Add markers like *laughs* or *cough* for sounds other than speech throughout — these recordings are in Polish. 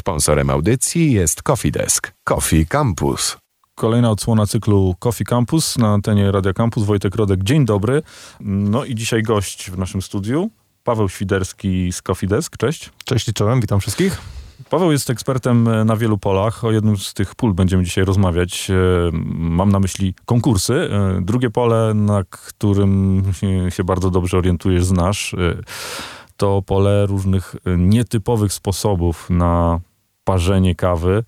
Sponsorem audycji jest Coffee Desk. Coffee Campus. Kolejna odsłona cyklu Coffee Campus na antenie Radia Campus. Wojtek Rodek, dzień dobry. No i dzisiaj gość w naszym studiu, Paweł Świderski z Coffee Desk. Cześć. Cześć i czołem, witam wszystkich. Paweł jest ekspertem na wielu polach. O jednym z tych pól będziemy dzisiaj rozmawiać. E, mam na myśli konkursy. E, drugie pole, na którym się bardzo dobrze orientujesz, znasz, e, to pole różnych nietypowych sposobów na parzenie kawy,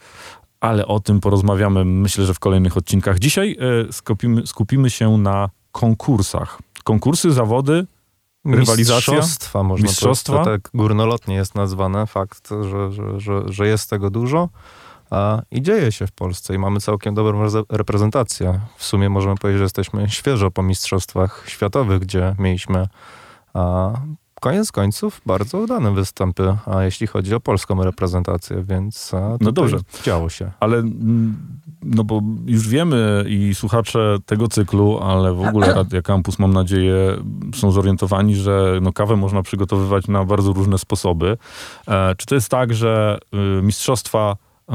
ale o tym porozmawiamy myślę, że w kolejnych odcinkach. Dzisiaj skupimy, skupimy się na konkursach. Konkursy, zawody, rywalizacja. Mistrzostwa, można Mistrzostwa? powiedzieć. To tak górnolotnie jest nazwane. Fakt, że, że, że, że jest tego dużo. A, I dzieje się w Polsce i mamy całkiem dobrą reprezentację. W sumie możemy powiedzieć, że jesteśmy świeżo po mistrzostwach światowych, gdzie mieliśmy a, koniec końców bardzo udane występy, a jeśli chodzi o polską reprezentację, więc no dobrze. działo się. Ale mm, no bo już wiemy i słuchacze tego cyklu, ale w ogóle *clears throat* Radia Campus mam nadzieję są zorientowani, że no, kawę można przygotowywać na bardzo różne sposoby. E, czy to jest tak, że y, mistrzostwa y,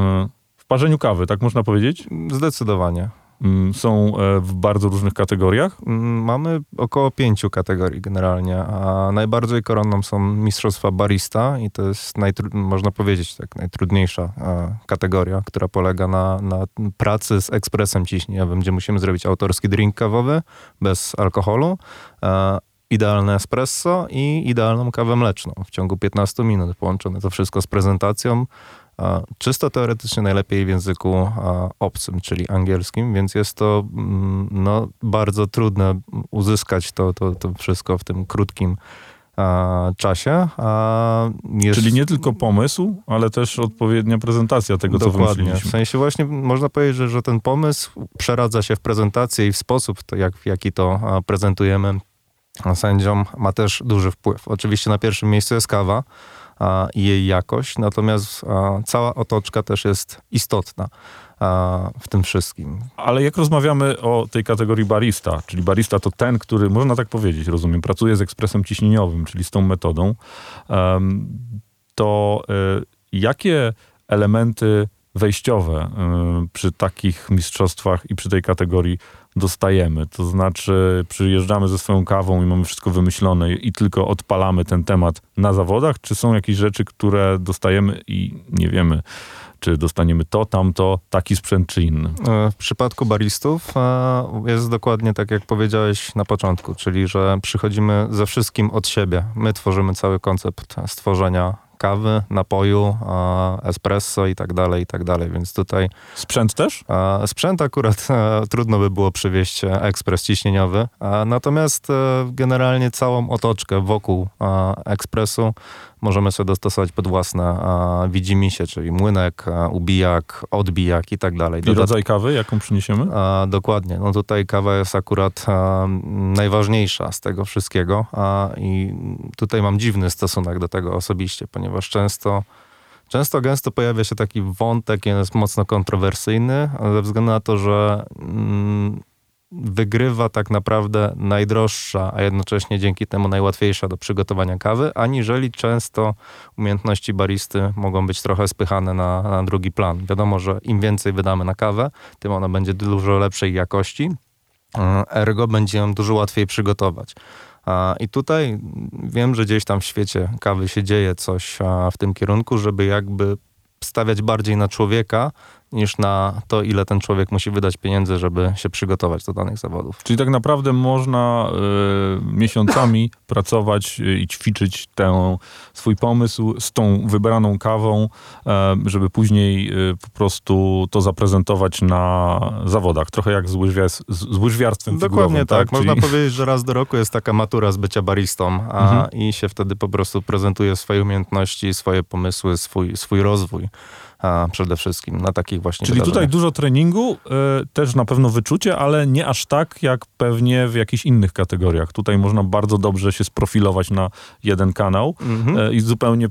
w parzeniu kawy, tak można powiedzieć? Zdecydowanie. Mm, są e, w bardzo różnych kategoriach? Mm, mamy około pięciu kategorii generalnie, a najbardziej koronną są mistrzostwa barista i to jest, można powiedzieć, tak, najtrudniejsza e, kategoria, która polega na, na pracy z ekspresem ciśnieniowym, gdzie musimy zrobić autorski drink kawowy bez alkoholu, e, idealne espresso i idealną kawę mleczną w ciągu 15 minut. Połączone to wszystko z prezentacją, czysto teoretycznie najlepiej w języku obcym, czyli angielskim, więc jest to mm, no, bardzo trudne uzyskać to, to, to wszystko w tym krótkim czasie. Jest... Czyli nie tylko pomysł, ale też odpowiednia prezentacja tego, Dokładnie. co wymyśliliśmy. W sensie właśnie można powiedzieć, że, że ten pomysł przeradza się w prezentację i w sposób, to jak, w jaki to prezentujemy sędziom, ma też duży wpływ. Oczywiście na pierwszym miejscu jest kawa, i jej jakość, natomiast cała otoczka też jest istotna w tym wszystkim. Ale jak rozmawiamy o tej kategorii barista, czyli barista to ten, który, można tak powiedzieć, rozumiem, pracuje z ekspresem ciśnieniowym, czyli z tą metodą, to e, jakie elementy wejściowe y, przy takich mistrzostwach i przy tej kategorii dostajemy. To znaczy, przyjeżdżamy ze swoją kawą i mamy wszystko wymyślone i tylko odpalamy ten temat na zawodach, czy są jakieś rzeczy, które dostajemy i nie wiemy, czy dostaniemy to, tamto, taki sprzęt czy inny? E, w przypadku baristów e, jest dokładnie tak, jak powiedziałeś na początku, czyli że przychodzimy ze wszystkim od siebie. My tworzymy cały koncept stworzenia kawy, napoju, espresso i tak dalej, i tak dalej, więc tutaj... Sprzęt też? Sprzęt akurat e, trudno by było przywieźć e, ekspres ciśnieniowy, natomiast e, generalnie całą otoczkę wokół ekspresu możemy sobie dostosować pod własne a, widzimisię, czyli młynek, a, ubijak, odbijak i tak dalej. I rodzaj kawy, jaką przyniesiemy? A, dokładnie. No tutaj kawa jest akurat a, najważniejsza z tego wszystkiego a, i tutaj mam dziwny stosunek do tego osobiście, ponieważ często Często gęsto pojawia się taki wątek, jest mocno kontrowersyjny, ze względu na to, że mm, wygrywa tak naprawdę najdroższa, a jednocześnie dzięki temu najłatwiejsza do przygotowania kawy, aniżeli często umiejętności baristy mogą być trochę spychane na, na drugi plan. Wiadomo, że im więcej wydamy na kawę, tym ona będzie dużo lepszej jakości, ergo będzie ją dużo łatwiej przygotować. I tutaj wiem, że gdzieś tam w świecie kawy się dzieje coś w tym kierunku, żeby jakby stawiać bardziej na człowieka, niż na to, ile ten człowiek musi wydać pieniędzy, żeby się przygotować do danych zawodów. Czyli tak naprawdę można y, miesiącami *laughs* pracować i ćwiczyć ten swój pomysł z tą wybraną kawą, y, żeby później y, po prostu to zaprezentować na zawodach. Trochę jak z, łyżwia, z, z łyżwiarstwem Dokładnie tak. tak. Można powiedzieć, że raz do roku jest taka matura z bycia baristą a, mhm. i się wtedy po prostu prezentuje swoje umiejętności, swoje pomysły, swój, swój rozwój przede wszystkim na takich właśnie Czyli tutaj dużo treningu, y, też na pewno wyczucie, ale nie aż tak jak pewnie w jakichś innych kategoriach. Tutaj można bardzo dobrze się sprofilować na jeden kanał mhm. y, i zupełnie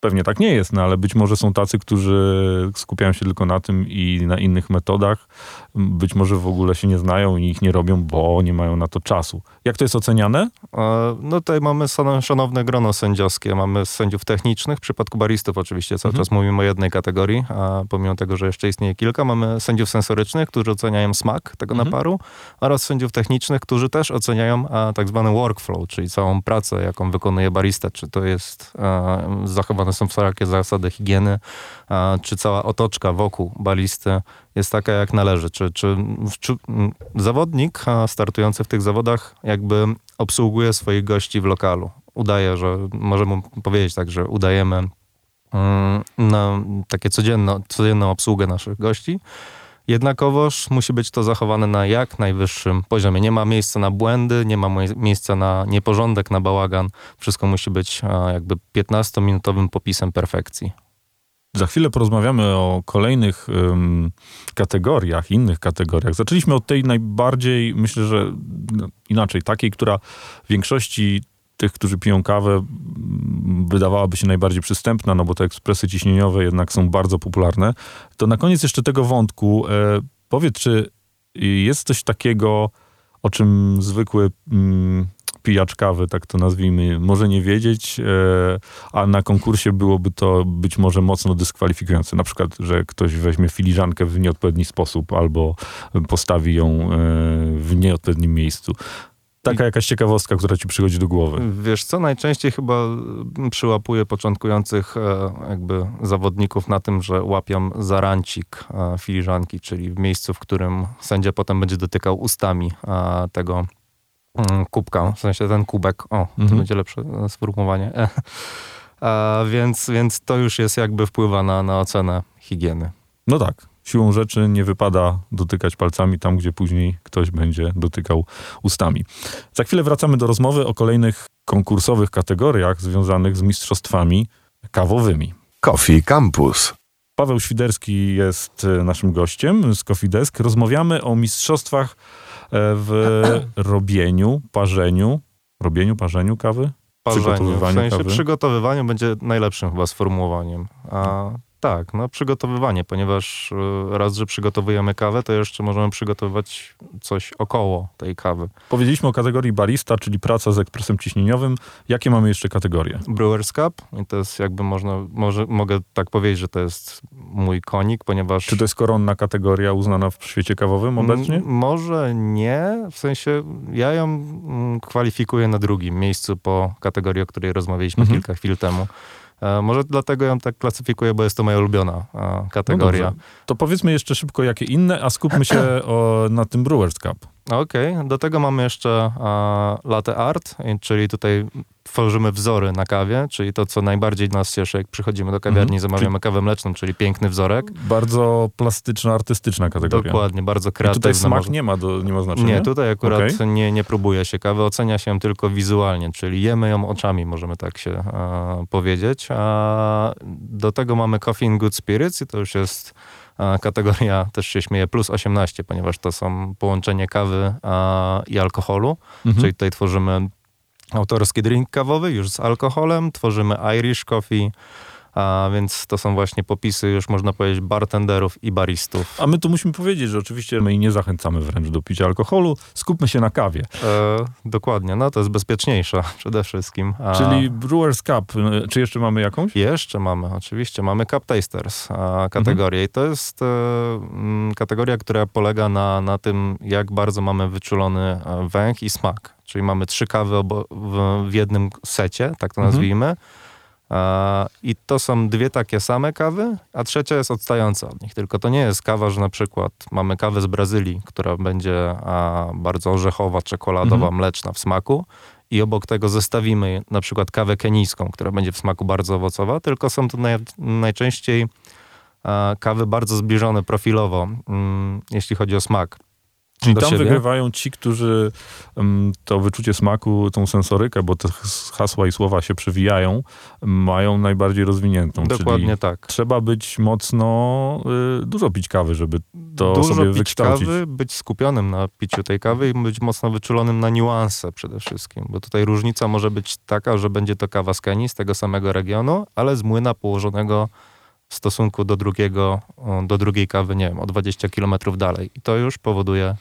Pewnie tak nie jest, no ale być może są tacy, którzy skupiają się tylko na tym i na innych metodach. Być może w ogóle się nie znają i ich nie robią, bo nie mają na to czasu. Jak to jest oceniane? E, no tutaj mamy szanowne grono sędziowskie. Mamy sędziów technicznych, w przypadku baristów oczywiście cały mhm. czas mówimy o jednej kategorii, a pomimo tego, że jeszcze istnieje kilka, mamy sędziów sensorycznych, którzy oceniają smak tego mhm. naparu oraz sędziów technicznych, którzy też oceniają a, tak zwany workflow, czyli całą pracę, jaką wykonuje barista. Czy to jest a, zachowane są wszelkie zasady higieny, czy cała otoczka wokół balisty jest taka, jak należy. Czy, czy, czy zawodnik startujący w tych zawodach jakby obsługuje swoich gości w lokalu. Udaje, że możemy powiedzieć tak, że udajemy mm, na takie codzienno, codzienną obsługę naszych gości. Jednakowoż musi być to zachowane na jak najwyższym poziomie. Nie ma miejsca na błędy, nie ma miejsca na nieporządek, na bałagan. Wszystko musi być jakby 15-minutowym popisem perfekcji. Za chwilę porozmawiamy o kolejnych kategoriach, innych kategoriach. Zaczęliśmy od tej najbardziej, myślę, że no, inaczej, takiej, która w większości tych, którzy piją kawę, wydawałaby się najbardziej przystępna, no bo te ekspresy ciśnieniowe jednak są bardzo popularne. To na koniec jeszcze tego wątku, e, powiedz, czy jest coś takiego, o czym zwykły mm, pijacz kawy, tak to nazwijmy, może nie wiedzieć, e, a na konkursie byłoby to być może mocno dyskwalifikujące. Na przykład, że ktoś weźmie filiżankę w nieodpowiedni sposób albo postawi ją e, w nieodpowiednim miejscu. Taka jakaś ciekawostka, która ci przychodzi do głowy. Wiesz co, najczęściej chyba przyłapuje początkujących e, jakby zawodników na tym, że łapią zarancik filiżanki, czyli w miejscu, w którym sędzia potem będzie dotykał ustami tego Mm, kubka, w sensie ten kubek, o, mhm. to będzie lepsze sformułowanie. Więc, więc to już jest jakby wpływa na, na ocenę higieny. No tak. Siłą rzeczy nie wypada dotykać palcami tam, gdzie później ktoś będzie dotykał ustami. Za chwilę wracamy do rozmowy o kolejnych konkursowych kategoriach związanych z mistrzostwami kawowymi. Coffee Campus. Paweł Świderski jest e, naszym gościem z Coffee Desk. Rozmawiamy o mistrzostwach E, w *clears throat* robieniu, parzeniu, robieniu, parzeniu kawy? Parzeniu, w sensie kawy? przygotowywaniu będzie najlepszym chyba sformułowaniem. A tak, no przygotowywanie, ponieważ e, raz, że przygotowujemy kawę, to jeszcze możemy przygotowywać coś około tej kawy. Powiedzieliśmy o kategorii barista, czyli praca z ekspresem ciśnieniowym. Jakie mamy jeszcze kategorie? Brewers Cup i to jest jakby można, może, mogę tak powiedzieć, że to jest mój konik, ponieważ... Czy to jest koronna kategoria uznana w świecie kawowym obecnie? może nie, w sensie ja ją mm, kwalifikuję na drugim miejscu po kategorii, o której rozmawialiśmy mhm. kilka chwil temu. E, może dlatego ją tak klasyfikuję, bo jest to moja ulubiona e, kategoria. No to powiedzmy jeszcze szybko, jakie inne, a skupmy się *coughs* o, na tym Brewers Cup. Okej, okay. do tego mamy jeszcze uh, latte art, czyli tutaj tworzymy wzory na kawie, czyli to, co najbardziej nas cieszy, jak przychodzimy do kawiarni, mm. zamawiamy kawę mleczną, czyli piękny wzorek. Bardzo plastyczna, artystyczna kategoria. Dokładnie, bardzo kreatywna. I tutaj smak może... nie ma, do, nie ma znaczenia? Nie, tutaj akurat okay. nie, nie próbuje się kawy, ocenia się ją tylko wizualnie, czyli jemy ją oczami, możemy tak się uh, powiedzieć. A do tego mamy Coffee in Good Spirits i to już jest kategoria też się śmieje plus 18, ponieważ to są połączenie kawy i alkoholu, mhm. czyli tutaj tworzymy autorski drink kawowy już z alkoholem, tworzymy Irish Coffee, a więc to są właśnie popisy już można powiedzieć bartenderów i baristów. A my tu musimy powiedzieć, że oczywiście my nie zachęcamy wręcz do picia alkoholu, skupmy się na kawie. E, dokładnie, no to jest bezpieczniejsza *laughs* przede wszystkim. A... Czyli Brewers Cup, e, czy jeszcze mamy jakąś? Jeszcze mamy, oczywiście, mamy Cup Tasters kategorię mhm. i to jest e, m, kategoria, która polega na, na tym, jak bardzo mamy wyczulony e, węch i smak. Czyli mamy trzy kawy w, w jednym secie, tak to mhm. nazwijmy. I to są dwie takie same kawy, a trzecia jest odstająca od nich. Tylko to nie jest kawa, że na przykład mamy kawę z Brazylii, która będzie bardzo orzechowa, czekoladowa, mhm. mleczna w smaku i obok tego zestawimy na przykład kawę kenijską, która będzie w smaku bardzo owocowa, tylko są to naj, najczęściej kawy bardzo zbliżone profilowo, mm, jeśli chodzi o smak. Czyli tam siebie. wygrywają ci, którzy mm, to wyczucie smaku, tą sensorykę, bo te hasła i słowa się przewijają, mają najbardziej rozwiniętą. Dokładnie Czyli tak. trzeba być mocno, y, dużo pić kawy, żeby to Dużo sobie pić wykształcić. kawy, być skupionym na piciu tej kawy i być mocno wyczulonym na niuanse przede wszystkim, bo tutaj różnica może być taka, że będzie to kawa z Kenii, z tego samego regionu, ale z młyna położonego w stosunku do drugiego, do drugiej kawy, nie wiem, o 20 km dalej. I to już powoduje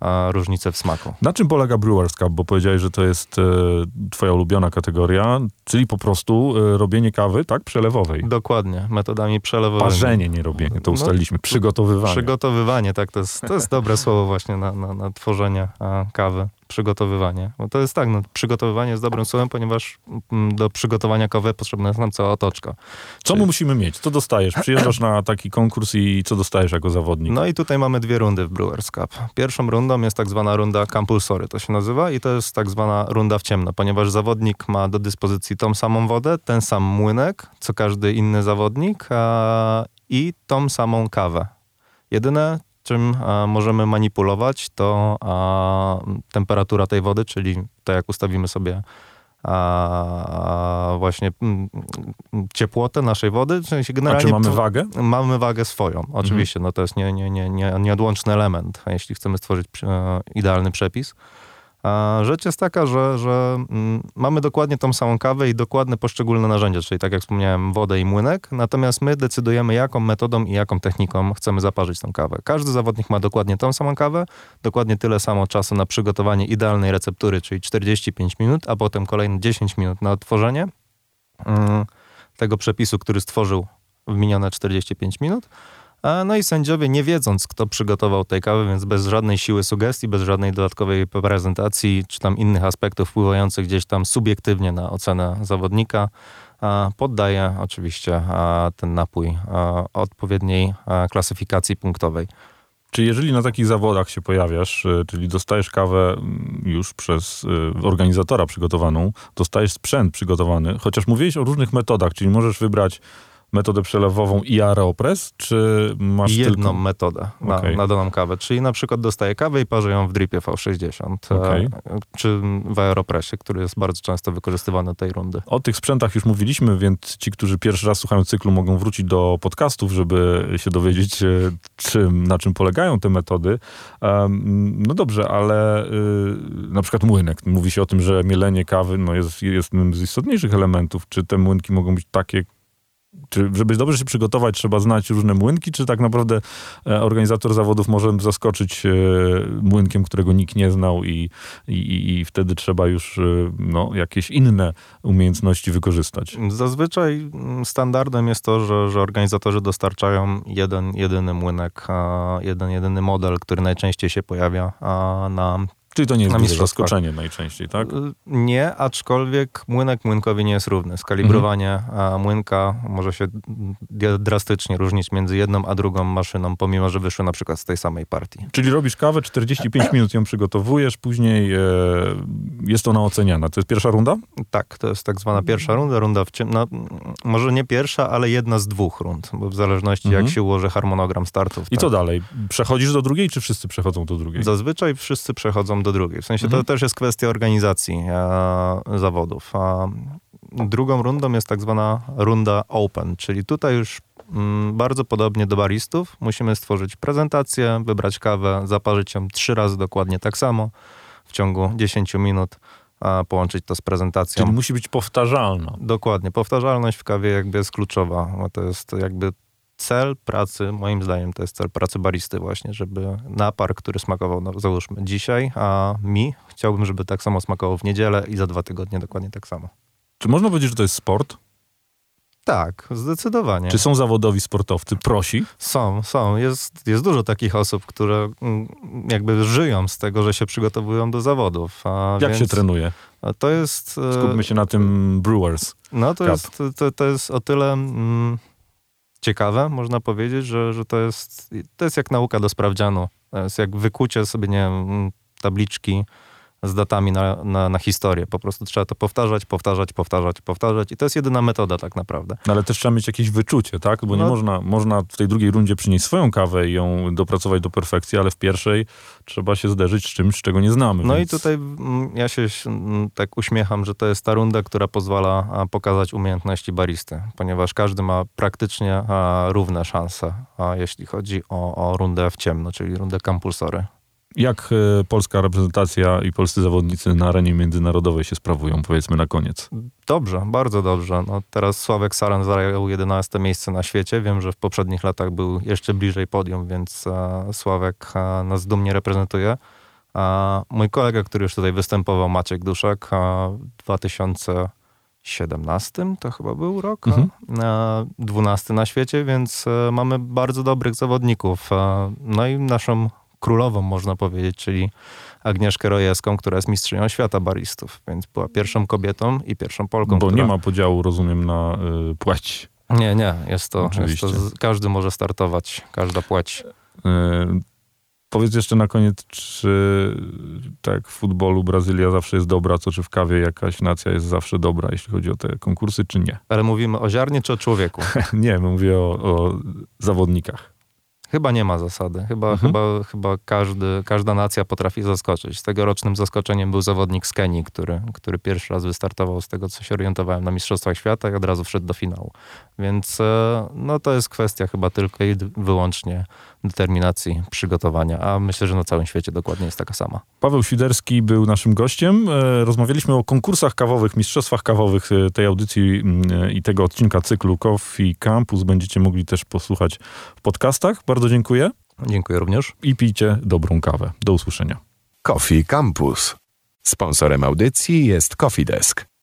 a, różnicę w smaku. Na czym polega Brewers Cup? Bo powiedziałeś, że to jest e, twoja ulubiona kategoria, czyli po prostu e, robienie kawy, tak? Przelewowej. Dokładnie, metodami przelewowymi. Parzenie, nie robienie, to No, ustaliliśmy. Przygotowywanie. Przygotowywanie, tak, to jest, to jest dobre słowo właśnie na, na, na tworzenie kawy. Przygotowywanie. Bo to jest tak, no, przygotowywanie jest dobrym słowem, ponieważ mm, do przygotowania kawy potrzebna jest nam cała otoczka. Co my musimy mieć? Co dostajesz? Przyjeżdżasz na taki konkurs i co dostajesz jako zawodnik? No i tutaj mamy dwie rundy w Brewers Cup. Pierwszą rundą jest tak zwana runda Compulsory, to się nazywa, i to jest tak zwana runda w ciemno, ponieważ zawodnik ma do dyspozycji tą samą wodę, ten sam młynek, co każdy inny zawodnik a, i tą samą kawę. Jedyne, czym a, możemy manipulować, to a, temperatura tej wody, czyli to jak ustawimy sobie a, właśnie mm, ciepłotę naszej wody. W sensie A generalnie czy mamy wagę? Mamy wagę swoją, oczywiście, no to jest nie, nie, nie, nie, nieodłączny element, jeśli chcemy stworzyć e, idealny przepis. A rzecz jest taka, że, że mm, mamy dokładnie tą samą kawę i dokładne poszczególne narzędzia, czyli tak jak wspomniałem, wodę i młynek, natomiast my decydujemy, jaką metodą i jaką techniką chcemy zaparzyć tą kawę. Każdy zawodnik ma dokładnie tą samą kawę, dokładnie tyle samo czasu na przygotowanie idealnej receptury, czyli 45 minut, a potem kolejne 10 minut na odtworzenie mm, tego przepisu, który stworzył w minione 45 minut. No i sędziowie, nie wiedząc, kto przygotował tej kawy, więc bez żadnej siły sugestii, bez żadnej dodatkowej prezentacji, czy tam innych aspektów wpływających gdzieś tam subiektywnie na ocenę zawodnika, poddaje oczywiście ten napój odpowiedniej klasyfikacji punktowej. Czy jeżeli na takich zawodach się pojawiasz, y, czyli dostajesz kawę mm, już przez y, organizatora przygotowaną, dostajesz sprzęt przygotowany, chociaż mówiłeś o różnych metodach, czyli możesz wybrać metodę przelewową i aeropress, czy masz jedną tylko... metodę na, Okej. na daną kawę. Czyli na przykład dostaję kawę i parzę ją w dripie V60, Okej. e, czy w aeropressie, który jest bardzo często wykorzystywany tej rundy. O tych sprzętach już mówiliśmy, więc ci, którzy pierwszy raz słuchają cyklu, mogą wrócić do podcastów, żeby się dowiedzieć, e, czym, na czym polegają te metody. No dobrze, ale y, na przykład młynek. Mówi się o tym, że mielenie kawy no jest, jest jednym z istotniejszych elementów. Czy te młynki mogą być takie, czy żeby dobrze się przygotować, trzeba znać różne młynki, czy tak naprawdę e, organizator zawodów może zaskoczyć e, młynkiem, którego nikt nie znał i, i, i- wtedy trzeba już e, no, jakieś inne umiejętności wykorzystać. Zazwyczaj mm, standardem jest to, że, że organizatorzy dostarczają jeden, jedyny młynek, jeden, jedyny model, który najczęściej się pojawia na Czyli to nie jest duże zaskoczenie najczęściej, tak? Y, Nie, aczkolwiek młynek młynkowi nie jest równy. Skalibrowanie Mhm. a, młynka może się drastycznie różnić między jedną a drugą maszyną, pomimo że wyszły na przykład z tej samej partii. Czyli robisz kawę, 45 *clears throat* minut ją przygotowujesz, później e, jest ona oceniana. To jest pierwsza runda? Tak, to jest tak zwana pierwsza runda, runda w ciem... no, może nie pierwsza, ale jedna z dwóch rund, bo w zależności Mhm. jak się ułoży harmonogram startów. I tak. co dalej? Przechodzisz do drugiej, czy wszyscy przechodzą do drugiej? Zazwyczaj wszyscy przechodzą do drugiej. W sensie Mhm. to też jest kwestia organizacji e, zawodów. A drugą rundą jest tak zwana runda open, czyli tutaj już mm, bardzo podobnie do baristów musimy stworzyć prezentację, wybrać kawę, zaparzyć ją trzy razy dokładnie tak samo w ciągu 10 minut, a połączyć to z prezentacją. Czyli musi być powtarzalna. Dokładnie. Powtarzalność w kawie jakby jest kluczowa. Bo to jest jakby cel pracy, moim zdaniem to jest cel pracy baristy właśnie, żeby napar, który smakował, no, załóżmy dzisiaj, a mi chciałbym, żeby tak samo smakował w niedzielę i za dwa tygodnie dokładnie tak samo. Czy można powiedzieć, że to jest sport? Tak, zdecydowanie. Czy są zawodowi sportowcy prosi? Są, są. Jest, jest dużo takich osób, które mm, jakby żyją z tego, że się przygotowują do zawodów. Jak się trenuje? To jest... e, Skupmy się na tym Brewers. No to Cup. jest, to, to jest o tyle mm, ciekawe, można powiedzieć, że, że to, jest, to jest jak nauka do sprawdzianu. To jest jak wykucie sobie, nie wiem, tabliczki z datami na, na, na historię. Po prostu trzeba to powtarzać, powtarzać, powtarzać, powtarzać i to jest jedyna metoda tak naprawdę. No ale też trzeba mieć jakieś wyczucie, tak? Bo nie No. można, można w tej drugiej rundzie przynieść swoją kawę i ją dopracować do perfekcji, ale w pierwszej trzeba się zderzyć z czymś, czego nie znamy. No więc... i tutaj mm, ja się mm, tak uśmiecham, że to jest ta runda, która pozwala pokazać umiejętności baristy, ponieważ każdy ma praktycznie równe szanse, a, jeśli chodzi o, o rundę w ciemno, czyli rundę compulsory. Jak e, polska reprezentacja i polscy zawodnicy na arenie międzynarodowej się sprawują, powiedzmy na koniec? Dobrze, bardzo dobrze. No, teraz Sławek Saran zajął 11 miejsce na świecie. Wiem, że w poprzednich latach był jeszcze bliżej podium, więc e, Sławek e, nas dumnie reprezentuje. A mój kolega, który już tutaj występował, Maciek Duszek, w 2017 to chyba był rok, Mhm. e, 12 na świecie, więc mamy bardzo dobrych zawodników. No i naszą królową, można powiedzieć, czyli Agnieszkę Rojewską, która jest mistrzynią świata baristów, więc była pierwszą kobietą i pierwszą Polką. Bo która... nie ma podziału, rozumiem, na y, płeć. Nie, nie, jest to, jest to każdy może startować, każda płeć. Y, powiedz jeszcze na koniec, czy tak w futbolu Brazylia zawsze jest dobra, co czy w kawie jakaś nacja jest zawsze dobra, jeśli chodzi o te konkursy, czy nie? Ale mówimy o ziarnie czy o człowieku? *laughs* nie, mówię o, o zawodnikach. Chyba nie ma zasady. Chyba, Mhm. chyba, chyba każdy, każda nacja potrafi zaskoczyć. Z tegorocznym zaskoczeniem był zawodnik z Kenii, który, który pierwszy raz wystartował z tego, co się orientowałem na Mistrzostwach Świata i od razu wszedł do finału. Więc e, no, to jest kwestia chyba tylko i wyłącznie determinacji, przygotowania, a myślę, że na całym świecie dokładnie jest taka sama. Paweł Świderski był naszym gościem. E, Rozmawialiśmy o konkursach kawowych, mistrzostwach kawowych e, tej audycji mm, i tego odcinka cyklu Coffee Campus. Będziecie mogli też posłuchać w podcastach. Bardzo dziękuję Dziękuję również. i pijcie dobrą kawę. Do usłyszenia. Coffee Campus. Sponsorem audycji jest Coffee Desk.